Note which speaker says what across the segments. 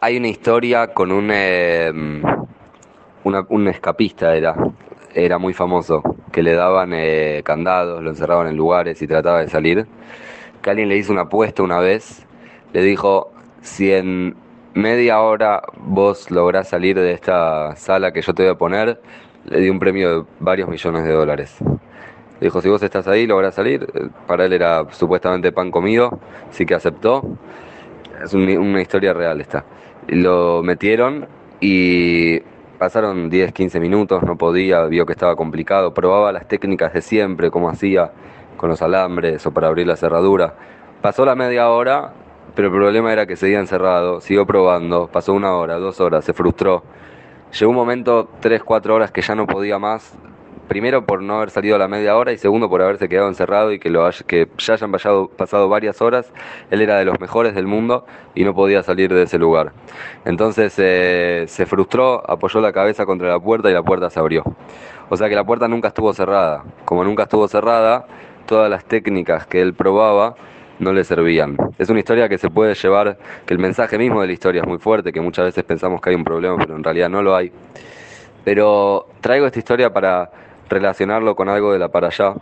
Speaker 1: hay una historia con un, eh, una- un escapista, era, era muy famoso, que le daban eh, candados, lo encerraban en lugares y trataba de salir. Que alguien le hizo una apuesta una vez, le dijo, si en media hora vos lográs salir de esta sala que yo te voy a poner, le di un premio de varios millones de dólares. Le dijo, si vos estás ahí, lográs salir. Para él era supuestamente pan comido, sí que aceptó. Es un- una historia real esta. Lo metieron y pasaron 10, 15 minutos, no podía, vio que estaba complicado, probaba las técnicas de siempre, como hacía con los alambres o para abrir la cerradura. Pasó la media hora, pero el problema era que seguía encerrado, siguió probando, pasó una hora, dos horas, se frustró. Llegó un momento, 3, 4 horas, que ya no podía más, primero por no haber salido a la media hora y segundo por haberse quedado encerrado y que, lo que ya hayan pasado, pasado varias horas. Él era de los mejores del mundo y no podía salir de ese lugar. Entonces eh, se frustró, apoyó la cabeza contra la puerta y la puerta se abrió. O sea que la puerta nunca estuvo cerrada. Como nunca estuvo cerrada, todas las técnicas que él probaba no le servían. Es una historia que se puede llevar, que el mensaje mismo de la historia es muy fuerte, que muchas veces pensamos que hay un problema, pero en realidad no lo hay. Pero traigo esta historia para relacionarlo con algo de la para allá,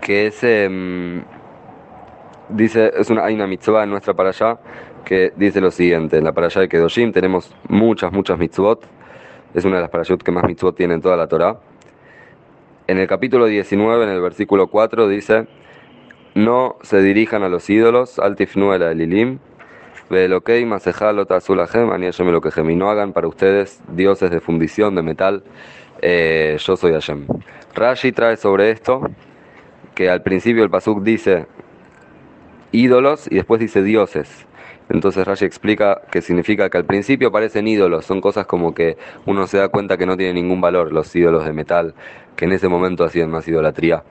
Speaker 1: que es, em, dice, es una, hay una mitzvah en nuestra para allá que dice lo siguiente, en la para allá de Kedoshim tenemos muchas, muchas mitzvot, es una de las parashot que más mitzvot tiene en toda la Torah. En el capítulo 19, en el versículo 4, dice, no se dirijan a los ídolos, al tifnu el elilim, Velokei masejá lo tazulahem, ani Hashem Elokehem. Y no hagan para ustedes dioses de fundición, de metal, eh, yo soy Hashem. Rashi trae sobre esto que al principio el pasuk dice ídolos y después dice dioses. Entonces Rashi explica que significa que al principio aparecen ídolos, son cosas como que uno se da cuenta que no tienen ningún valor, los ídolos de metal, que en ese momento hacían más idolatría.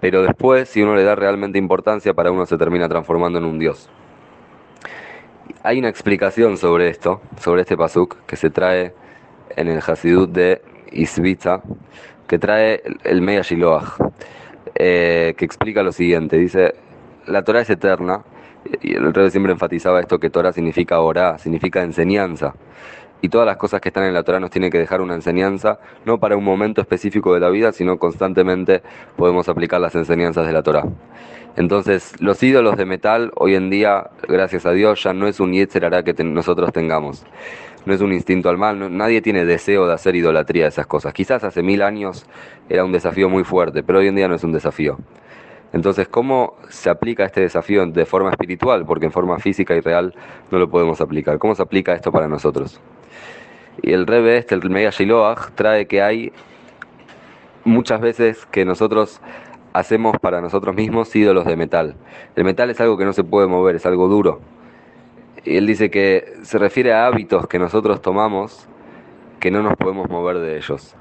Speaker 1: Pero después, si uno le da realmente importancia, para uno se termina transformando en un dios. Hay una explicación sobre esto, sobre este pasuk, que se trae en el Hasidut de Isbitza, que trae el- Meya Shiloach, eh, que explica lo siguiente. Dice, la Torah es eterna, y el rey siempre enfatizaba esto, que Torah significa orá, significa enseñanza. Y todas las cosas que están en la Torah nos tienen que dejar una enseñanza, no para un momento específico de la vida, sino constantemente podemos aplicar las enseñanzas de la Torah. Entonces, los ídolos de metal hoy en día, gracias a Dios, ya no es un yetzer hará que nosotros tengamos. No es un instinto al mal, nadie tiene deseo de hacer idolatría de esas cosas. Quizás hace mil años era un desafío muy fuerte, pero hoy en día no es un desafío. Entonces, ¿cómo se aplica este desafío de forma espiritual? Porque en forma física y real no lo podemos aplicar. ¿Cómo se aplica esto para nosotros? Y el Rebe este, el Mega Shiloach, trae que hay muchas veces que nosotros hacemos para nosotros mismos ídolos de metal. El metal es algo que no se puede mover, es algo duro. Y él dice que se refiere a hábitos que nosotros tomamos que no nos podemos mover de ellos.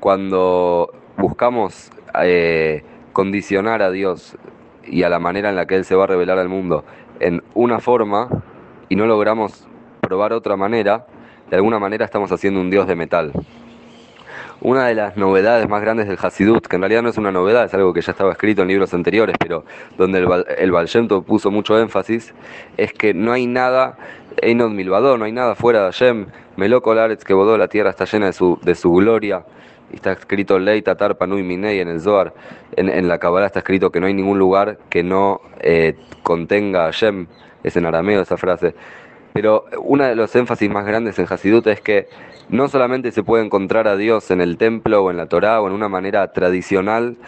Speaker 1: Cuando buscamos eh, condicionar a Dios y a la manera en la que Él se va a revelar al mundo en una forma y no logramos probar otra manera, de alguna manera estamos haciendo un Dios de metal. Una de las novedades más grandes del Hasidut, que en realidad no es una novedad, es algo que ya estaba escrito en libros anteriores, pero donde el, el puso mucho énfasis, es que no hay nada, Einod Milvadó, no hay nada fuera de Hashem, Meloko Laretz que bodó, la tierra está llena de su, de su gloria, está escrito Ley Tatar Panui Minei en el Zohar, en, en la Kabbalah está escrito que no hay ningún lugar que no eh, contenga a Hashem, es en arameo esa frase. Pero uno de los énfasis más grandes en Hasidut es que no solamente se puede encontrar a Dios en el templo o en la Torá o en una manera tradicional,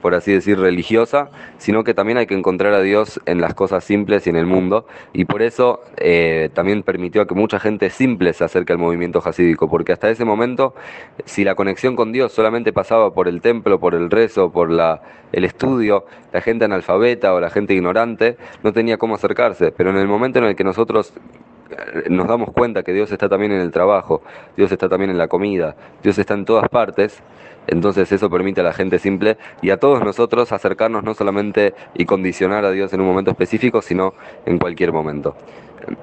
Speaker 1: por así decir, religiosa, sino que también hay que encontrar a Dios en las cosas simples y en el mundo. Y por eso eh, también permitió a que mucha gente simple se acerque al movimiento hasídico, porque hasta ese momento, si la conexión con Dios solamente pasaba por el templo, por el rezo, por la, el estudio, la gente analfabeta o la gente ignorante no tenía cómo acercarse. Pero en el momento en el que nosotros nos damos cuenta que Dios está también en el trabajo, Dios está también en la comida, Dios está en todas partes, entonces eso permite a la gente simple y a todos nosotros acercarnos no solamente y condicionar a Dios en un momento específico, sino en cualquier momento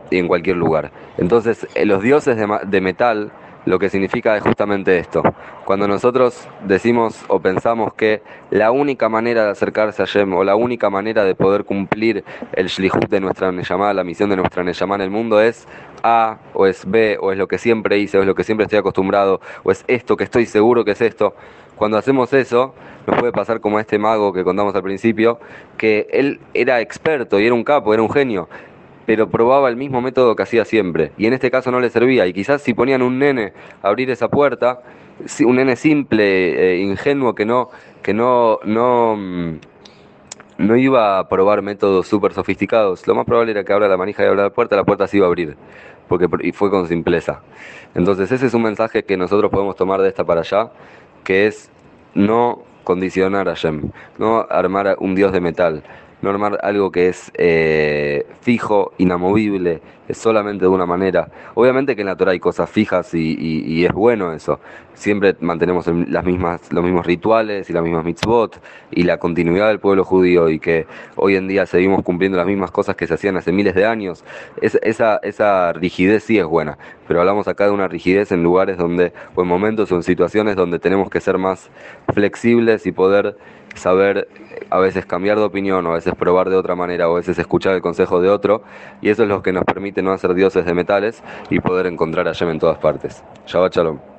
Speaker 1: y en cualquier lugar. Entonces, eh, los dioses de, de metal lo que significa es justamente esto. Cuando nosotros decimos o pensamos que la única manera de acercarse a Yem o la única manera de poder cumplir el shlihut de nuestra llamada, la misión de nuestra llamada en el mundo es A o es B o es lo que siempre hice o es lo que siempre estoy acostumbrado o es esto que estoy seguro que es esto. Cuando hacemos eso, nos puede pasar como a este mago que contamos al principio, que él era experto y era un capo, era un genio, pero probaba el mismo método que hacía siempre. Y en este caso no le servía. Y quizás si ponían un nene a abrir esa puerta, un nene simple, eh, ingenuo, que no, que no, no, mm, no iba a probar métodos súper sofisticados, lo más probable era que abra la manija y abra la puerta, la puerta se iba a abrir. Porque, y fue con simpleza. Entonces ese es un mensaje que nosotros podemos tomar de esta para allá, que es no condicionar a Shem, no armar un dios de metal, normar algo que es eh, fijo, inamovible, es solamente de una manera. Obviamente que en la Torah hay cosas fijas y, es bueno eso. Siempre mantenemos las mismas, los mismos rituales y las mismas mitzvot y la continuidad del pueblo judío y que hoy en día seguimos cumpliendo las mismas cosas que se hacían hace miles de años. esa, esa rigidez sí es buena, pero hablamos acá de una rigidez en lugares donde, o en momentos o en situaciones donde tenemos que ser más flexibles y poder saber a veces cambiar de opinión o a veces probar de otra manera o a veces escuchar el consejo de otro y eso es lo que nos permite no hacer dioses de metales y poder encontrar a Yem en todas partes. Shabbat Shalom.